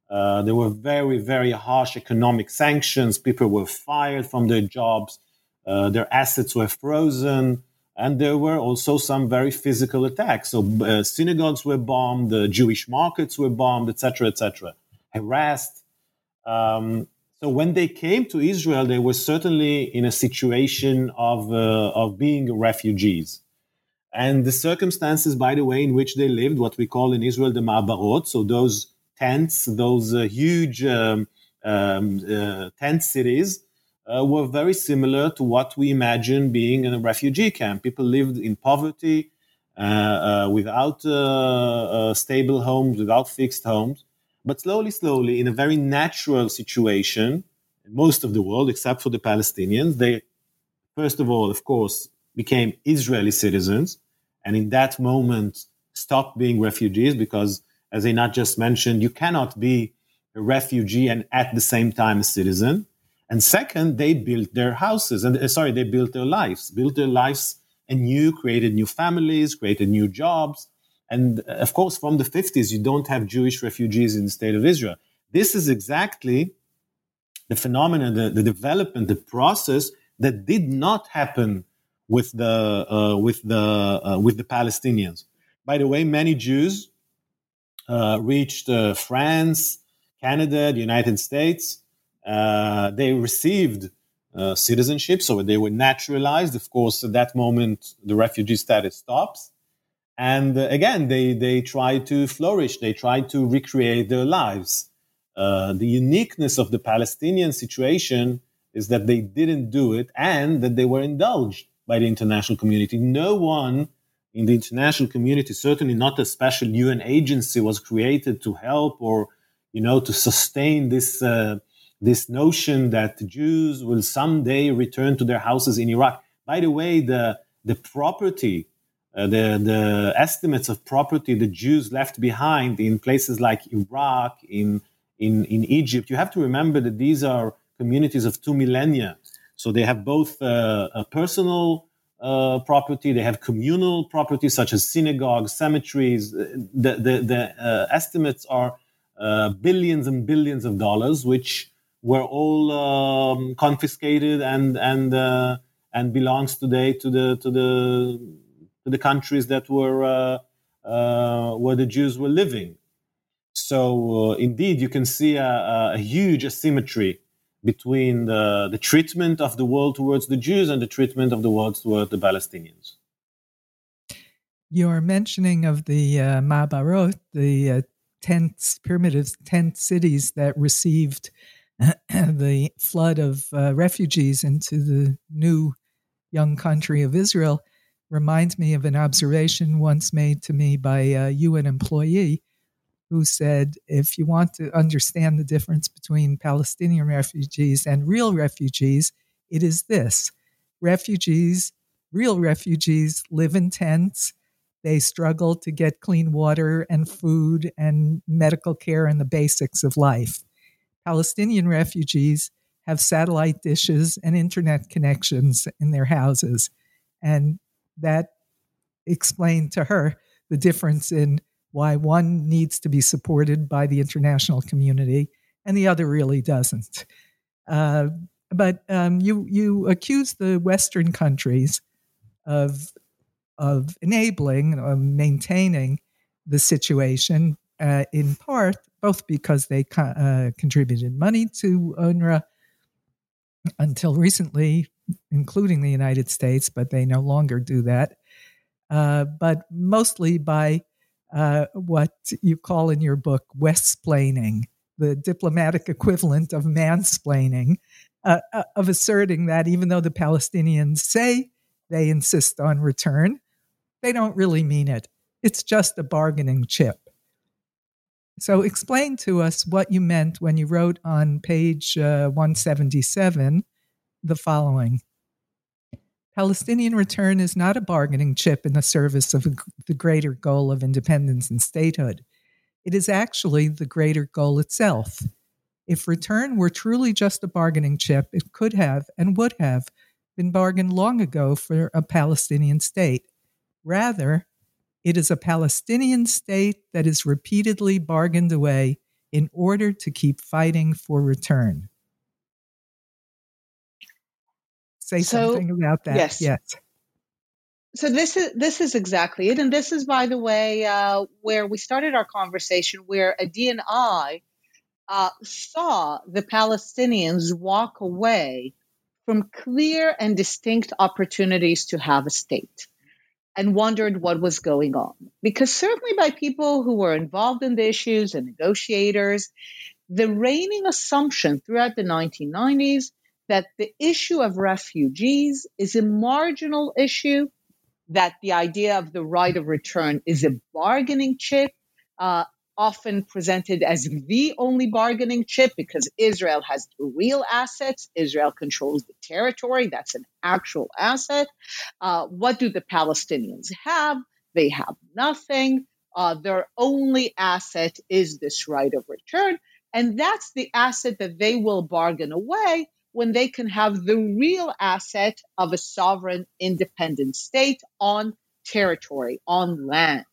Uh, there were very, very harsh economic sanctions. People were fired from their jobs. Uh, their assets were frozen. And there were also some very physical attacks. So uh, synagogues were bombed, the Jewish markets were bombed, etc., etc., harassed. Um, so when they came to Israel, they were certainly in a situation of, uh, of being refugees. And the circumstances, by the way, in which they lived, what we call in Israel the ma'abarot, so those tents, those uh, huge um, um, uh, tent cities, uh, were very similar to what we imagine being in a refugee camp. People lived in poverty, uh, uh, without uh, stable homes, without fixed homes. But slowly, slowly, in a very natural situation, most of the world, except for the Palestinians, they, first of all, of course, became Israeli citizens and in that moment stop being refugees because as Einat just mentioned you cannot be a refugee and at the same time a citizen. And second they built their houses and uh, sorry they built their lives built their lives and anew created new families created new jobs. And uh, of course from the 50s you don't have jewish refugees in the state of israel. This is exactly the phenomenon the, the development the process that did not happen with the uh, with the uh, with the Palestinians. By the way, many Jews uh, reached uh, France, Canada, the United States. Uh, they received uh, citizenship, so they were naturalized. Of course, at that moment, the refugee status stops. And again, they they try to flourish. They try to recreate their lives. the uniqueness of the Palestinian situation is that they didn't do it and that they were indulged by the international community. No one in the international community, certainly not a special UN agency, was created to help or, you know, to sustain this uh, this notion that Jews will someday return to their houses in Iraq. By the way, the the property, uh, the the estimates of property the Jews left behind in places like Iraq, in in in Egypt, you have to remember that these are communities of two millennia so they have both uh, a personal uh, property, they have communal property such as synagogues, cemeteries. Uh, the, the, the uh, estimates are uh, billions and billions of dollars, which were all um, confiscated and and uh, and belongs today to the to the to the countries that were where the Jews were living. So indeed, you can see a, a huge asymmetry between the, the treatment of the world towards the Jews and the treatment of the world towards the Palestinians. your mentioning of the uh, Ma'abarot, the uh, tent, primitive tent cities that received [CLEARS THROAT] the flood of uh, refugees into the new young country of Israel, reminds me of an observation once made to me by a UN employee who said, if you want to understand the difference between Palestinian refugees and real refugees, it is this refugees, real refugees, live in tents. They struggle to get clean water and food and medical care and the basics of life. Palestinian refugees have satellite dishes and internet connections in their houses. And that explained to her the difference in why one needs to be supported by the international community and the other really doesn't. Uh, but um, you you accuse the Western countries of of enabling or maintaining the situation uh, in part both because they co- uh, contributed money to UNRWA until recently, including the United States, but they no longer do that. Uh, but mostly by uh, what you call in your book Westsplaining, the diplomatic equivalent of mansplaining, uh, uh, of asserting that even though the Palestinians say they insist on return, they don't really mean it. It's just a bargaining chip. So, explain to us what you meant when you wrote on page uh, 177 the following Palestinian return is not a bargaining chip in the service of the greater goal of independence and statehood. It is actually the greater goal itself. If return were truly just a bargaining chip, it could have and would have been bargained long ago for a Palestinian state. Rather, it is a Palestinian state that is repeatedly bargained away in order to keep fighting for return. Say so, something about that. Yes. Yes. So this is this is exactly it, and this is, by the way, uh, where we started our conversation, where Adi and I uh, saw the Palestinians walk away from clear and distinct opportunities to have a state and wondered what was going on. Because certainly by people who were involved in the issues and negotiators, the reigning assumption throughout the 1990s that the issue of refugees is a marginal issue, that the idea of the right of return is a bargaining chip, uh, often presented as the only bargaining chip because Israel has real assets. Israel controls the territory. That's an actual asset. Uh, what do the Palestinians have? They have nothing. Uh, their only asset is this right of return. And that's the asset that they will bargain away when they can have the real asset of a sovereign independent state on territory, on land.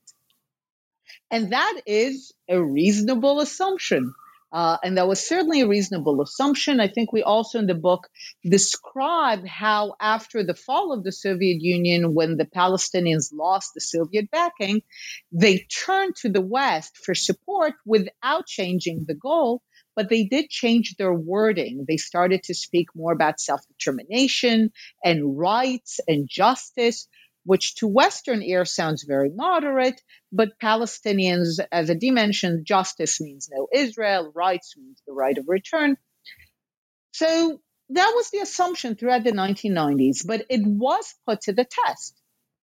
And that is a reasonable assumption. Uh, and that was certainly a reasonable assumption. I think we also in the book describe how, after the fall of the Soviet Union, when the Palestinians lost the Soviet backing, they turned to the West for support without changing the goal but they did change their wording. They started to speak more about self determination and rights and justice, which to Western ear sounds very moderate, but Palestinians, as Adi mentioned, justice means no Israel, rights means the right of return. So that was the assumption throughout the 1990s, but it was put to the test.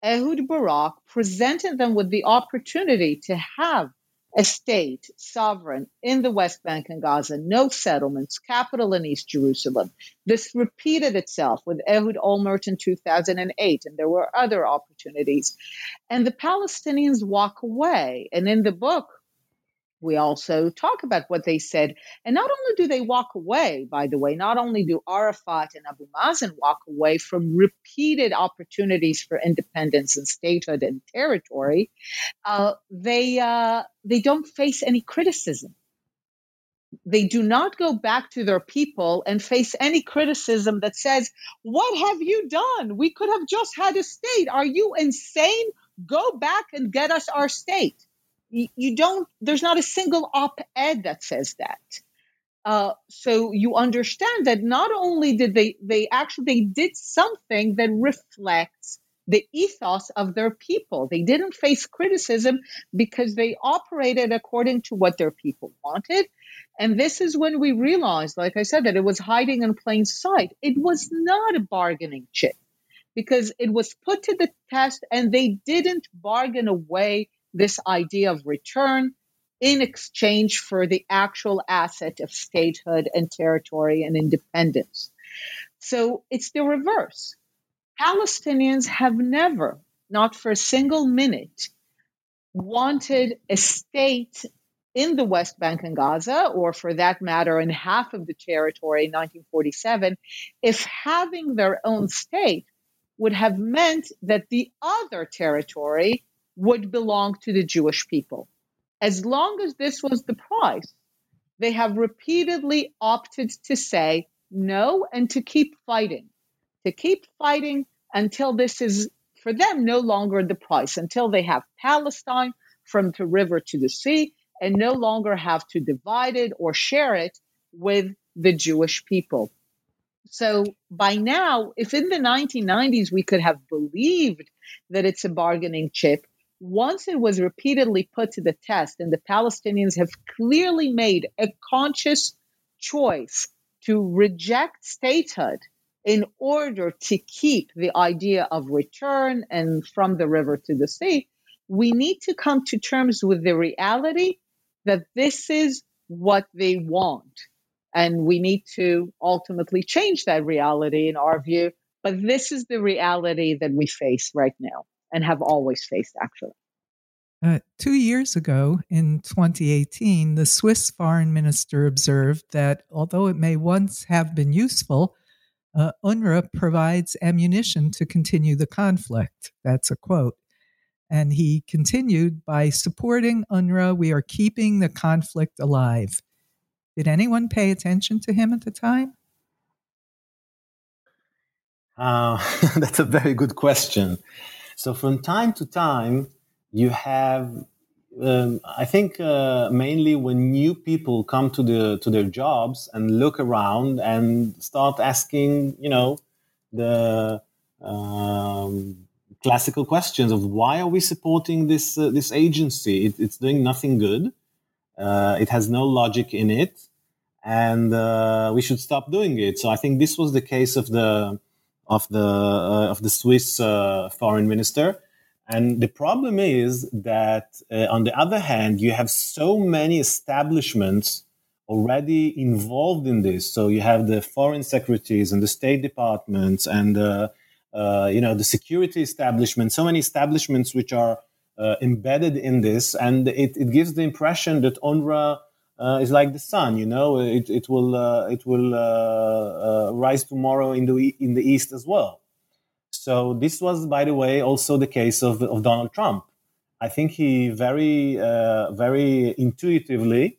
Ehud Barak presented them with the opportunity to have a state sovereign in the West Bank and Gaza, no settlements, capital in East Jerusalem. This repeated itself with Ehud Olmert in 2008, and there were other opportunities. And the Palestinians walk away. And in the book, we also talk about what they said. And not only do they walk away, by the way, not only do Arafat and Abu Mazen walk away from repeated opportunities for independence and statehood and territory, uh, they uh, they don't face any criticism. They do not go back to their people and face any criticism that says, What have you done? We could have just had a state. Are you insane? Go back and get us our state you don't there's not a single op-ed that says that uh, so you understand that not only did they they actually they did something that reflects the ethos of their people. They didn't face criticism because they operated according to what their people wanted. And this is when we realized, like I said, that it was hiding in plain sight. It was not a bargaining chip because it was put to the test and they didn't bargain away this idea of return in exchange for the actual asset of statehood and territory and independence. So it's the reverse. Palestinians have never, not for a single minute, wanted a state in the West Bank and Gaza, or for that matter, in half of the territory in 1947, if having their own state would have meant that the other territory would belong to the Jewish people. As long as this was the price, they have repeatedly opted to say no and to keep fighting, to keep fighting until this is, for them, no longer the price, until they have Palestine from the river to the sea and no longer have to divide it or share it with the Jewish people. So by now, if in the 1990s we could have believed that it's a bargaining chip, once it was repeatedly put to the test, and the Palestinians have clearly made a conscious choice to reject statehood in order to keep the idea of return and from the river to the sea, we need to come to terms with the reality that this is what they want. And we need to ultimately change that reality in our view. But this is the reality that we face right now and have always faced, actually. Uh, two years ago, in 2018, the Swiss foreign minister observed that although it may once have been useful, uh, UNRWA provides ammunition to continue the conflict. That's a quote. And he continued by supporting UNRWA, we are keeping the conflict alive. Did anyone pay attention to him at the time? Uh, [LAUGHS] that's a very good question. So, from time to time, you have, um, I think, uh, mainly when new people come to the to their jobs and look around and start asking, you know, the um, classical questions of why are we supporting this uh, this agency? It, it's doing nothing good. Uh, it has no logic in it, and uh, we should stop doing it. So I think this was the case of the of the uh, of the Swiss uh, foreign minister. And the problem is that, uh, on the other hand, you have so many establishments already involved in this. So you have the foreign secretaries and the state departments and uh, uh, you know the security establishment. So many establishments which are uh, embedded in this, and it, it gives the impression that UNRWA uh, is like the sun. You know, it, it will uh, it will uh, uh, rise tomorrow in the in the east as well. So this was, by the way, also the case of, of Donald Trump. I think he very very intuitively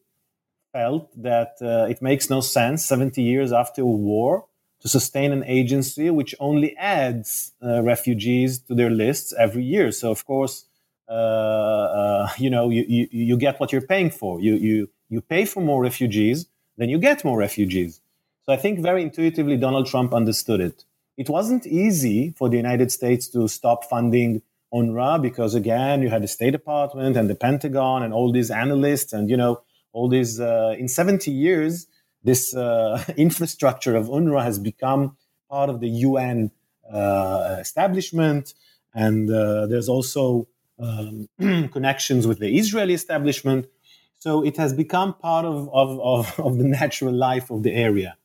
felt that it makes no sense 70 years after a war to sustain an agency which only adds uh, refugees to their lists every year. So, of course, uh, uh, you know, you, you, you, get what you're paying for. You, you, you pay for more refugees, then you get more refugees. So I think very intuitively Donald Trump understood it. It wasn't easy for the United States to stop funding UNRWA because, again, you had the State Department and the Pentagon and all these analysts and, you know, all these, uh, in 70 years, this uh, [LAUGHS] infrastructure of UNRWA has become part of the UN uh, establishment, and uh, there's also um, [CLEARS THROAT] connections with the Israeli establishment. So it has become part of, of, of, [LAUGHS] of the natural life of the area.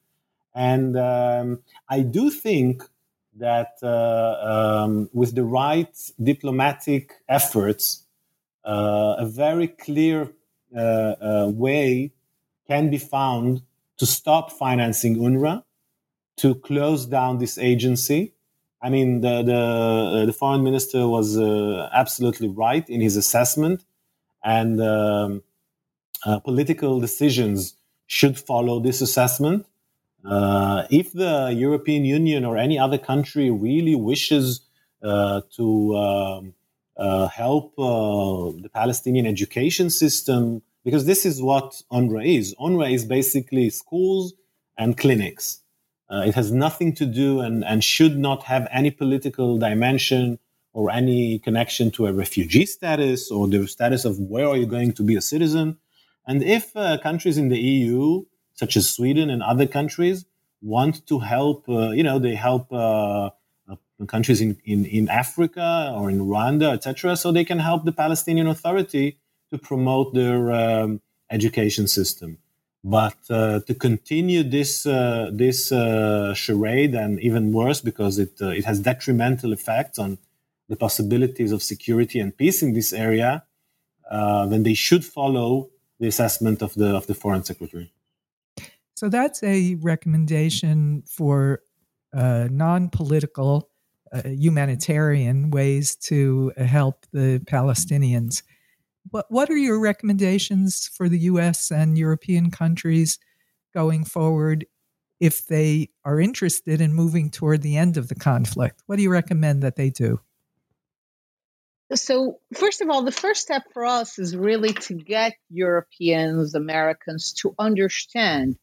And um, I do think that uh, um, with the right diplomatic efforts, uh, a very clear uh, way can be found to stop financing UNRWA, to close down this agency. I mean, the the, uh, the foreign minister was uh, absolutely right in his assessment, and um, uh, political decisions should follow this assessment. Uh, if the European Union or any other country really wishes uh, to um, uh, help the Palestinian education system, because this is what UNRWA is. UNRWA is basically schools and clinics. Uh, it has nothing to do and, and should not have any political dimension or any connection to a refugee status or the status of where are you going to be a citizen. And if uh, countries in the EU, such as Sweden and other countries, want to help, uh, you know, they help uh, uh countries in, in, in Africa or in Rwanda, etc., so they can help the Palestinian Authority to promote their um, education system. But uh, to continue this uh, this charade, and even worse, because it it has detrimental effects on the possibilities of security and peace in this area, then they should follow the assessment of the of the foreign secretary. So that's a recommendation for uh, non-political, uh, humanitarian ways to help the Palestinians. What what are your recommendations for the U.S. and European countries going forward if they are interested in moving toward the end of the conflict? What do you recommend that they do? So, first of all, the first step for us is really to get Europeans, Americans to understand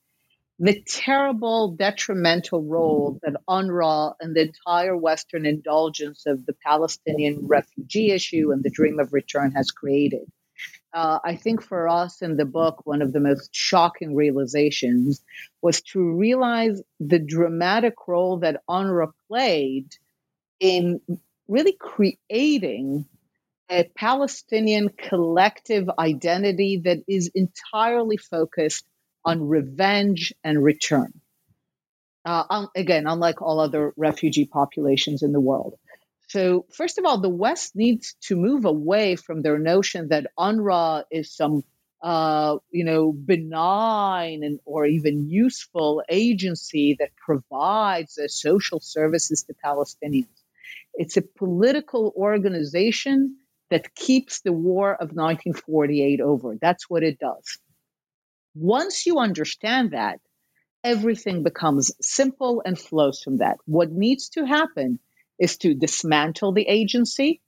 the terrible detrimental role that UNRWA and the entire Western indulgence of the Palestinian refugee issue and the dream of return has created. Uh, I think for us in the book, one of the most shocking realizations was to realize the dramatic role that UNRWA played in really creating a Palestinian collective identity that is entirely focused on revenge and return. Uh, um, again, unlike all other refugee populations in the world. So, first of all, the West needs to move away from their notion that UNRWA is some, uh, you know, benign and or even useful agency that provides uh, social services to Palestinians. It's a political organization that keeps the war of 1948 over. That's what it does. Once you understand that, everything becomes simple and flows from that. What needs to happen is to dismantle the agency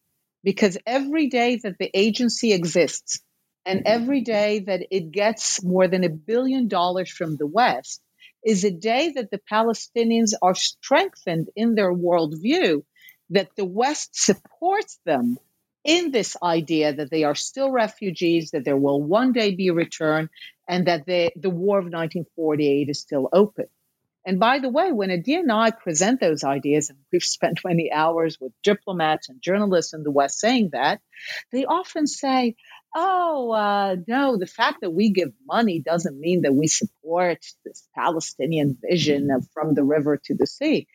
because every day that the agency exists and every day that it gets more than a billion dollars from the West is a day that the Palestinians are strengthened in their worldview that the West supports them in this idea that they are still refugees, that there will one day be a return, and that they, the war of 1948 is still open. And by the way, when Adi and I present those ideas, and we've [LAUGHS] spent many hours with diplomats and journalists in the West saying that, they often say, oh, uh, no, the fact that we give money doesn't mean that we support this Palestinian vision of from the river to the sea.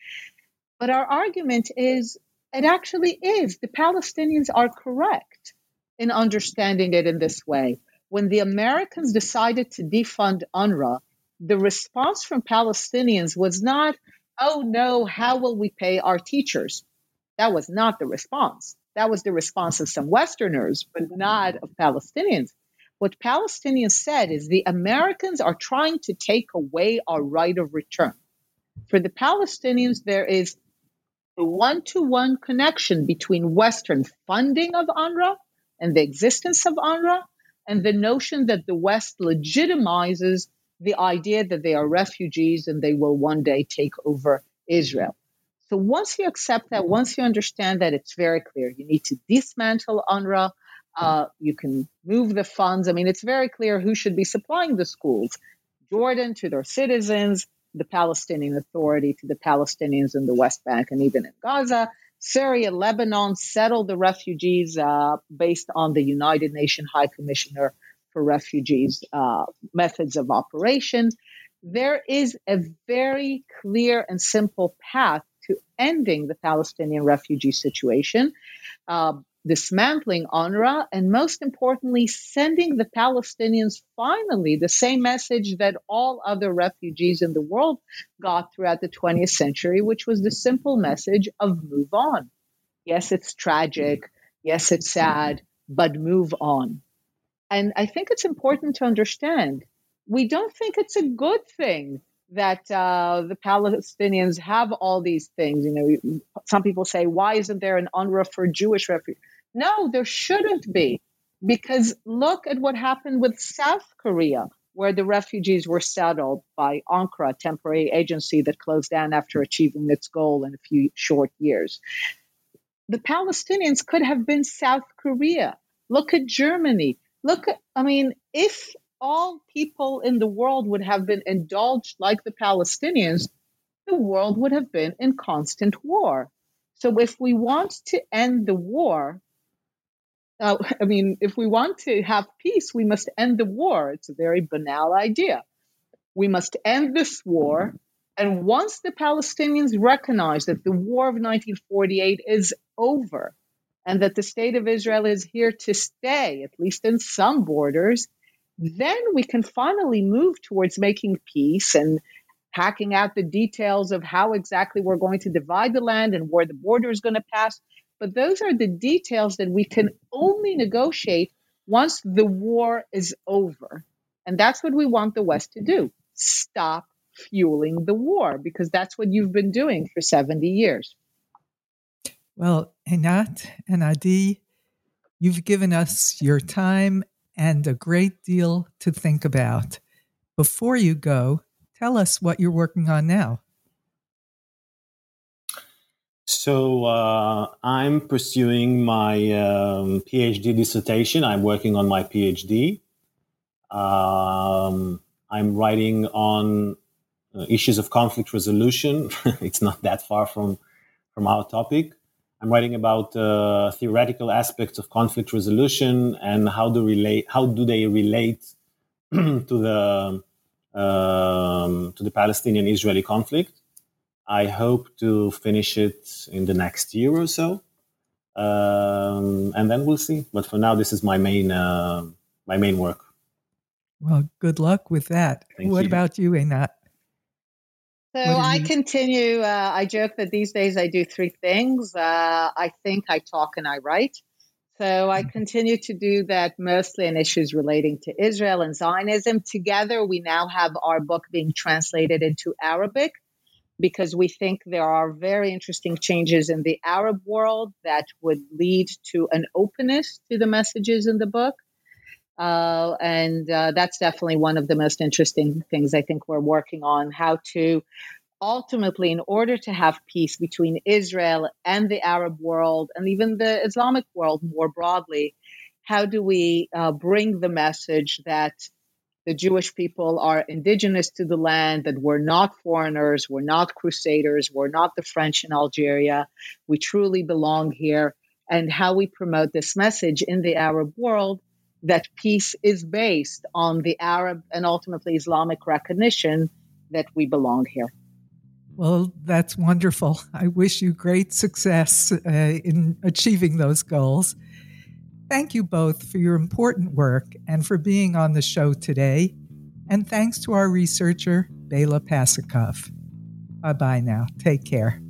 But our argument is it actually is. The Palestinians are correct in understanding it in this way. When the Americans decided to defund UNRWA, the response from Palestinians was not, oh no, how will we pay our teachers? That was not the response. That was the response of some Westerners, but not of Palestinians. What Palestinians said is the Americans are trying to take away our right of return. For the Palestinians, there is a one to one connection between Western funding of UNRWA and the existence of UNRWA and the notion that the West legitimizes the idea that they are refugees and they will one day take over Israel. So once you accept that, once you understand that, it's very clear. You need to dismantle UNRWA. Uh, you can move the funds. I mean, it's very clear who should be supplying the schools Jordan to their citizens, the Palestinian Authority to the Palestinians in the West Bank and even in Gaza. Syria, Lebanon settled the refugees uh, based on the United Nations High Commissioner for Refugees uh, methods of operation. There is a very clear and simple path to ending the Palestinian refugee situation. Uh, dismantling UNRWA, and most importantly, sending the Palestinians finally the same message that all other refugees in the world got throughout the 20th century, which was the simple message of move on. Yes, it's tragic. Yes, it's sad, but move on. And I think it's important to understand we don't think it's a good thing that uh, the Palestinians have all these things. You know, some people say, why isn't there an UNRWA for Jewish refugees? No, there shouldn't be, because look at what happened with South Korea, where the refugees were settled by UNKRA, a temporary agency that closed down after achieving its goal in a few short years. the Palestinians could have been South Korea. Look at Germany. Look at, I mean, if all people in the world would have been indulged like the Palestinians, the world would have been in constant war. So if we want to end the war, uh, I mean, if we want to have peace, we must end the war. It's a very banal idea. We must end this war. And once the Palestinians recognize that the war of 1948 is over and that the state of Israel is here to stay, at least in some borders, then we can finally move towards making peace and hacking out the details of how exactly we're going to divide the land and where the border is going to pass. But those are the details that we can only negotiate once the war is over. And that's what we want the West to do stop fueling the war, because that's what you've been doing for 70 years. Well, Einat and Adi, you've given us your time and a great deal to think about. Before you go, tell us what you're working on now. So uh, I'm pursuing my um, PhD dissertation. I'm working on my PhD. Um, I'm writing on uh, issues of conflict resolution. [LAUGHS] it's not that far from from our topic. I'm writing about uh, theoretical aspects of conflict resolution and how do relate how do they relate [CLEARS THROAT] to the um, to the Palestinian-Israeli conflict. I hope to finish it in the next year or so, um, and then we'll see. But for now, this is my main uh, my main work. Well, good luck with that. Thank what you. about you, Einat? So I you... continue. Uh, I joke that these days I do three things. Uh, I think, I talk, and I write. So I mm-hmm. continue to do that mostly in issues relating to Israel and Zionism. Together, we now have our book being translated into Arabic because we think there are very interesting changes in the Arab world that would lead to an openness to the messages in the book. Uh, and uh, that's definitely one of the most interesting things I think we're working on how to ultimately, in order to have peace between Israel and the Arab world and even the Islamic world more broadly, how do we uh, bring the message that the Jewish people are indigenous to the land, that we're not foreigners, we're not crusaders, we're not the French in Algeria, we truly belong here, and how we promote this message in the Arab world that peace is based on the Arab and ultimately Islamic recognition that we belong here. Well, that's wonderful. I wish you great success uh, in achieving those goals. Thank you both for your important work and for being on the show today. And thanks to our researcher, Bela Pasikov. Bye bye now. Take care.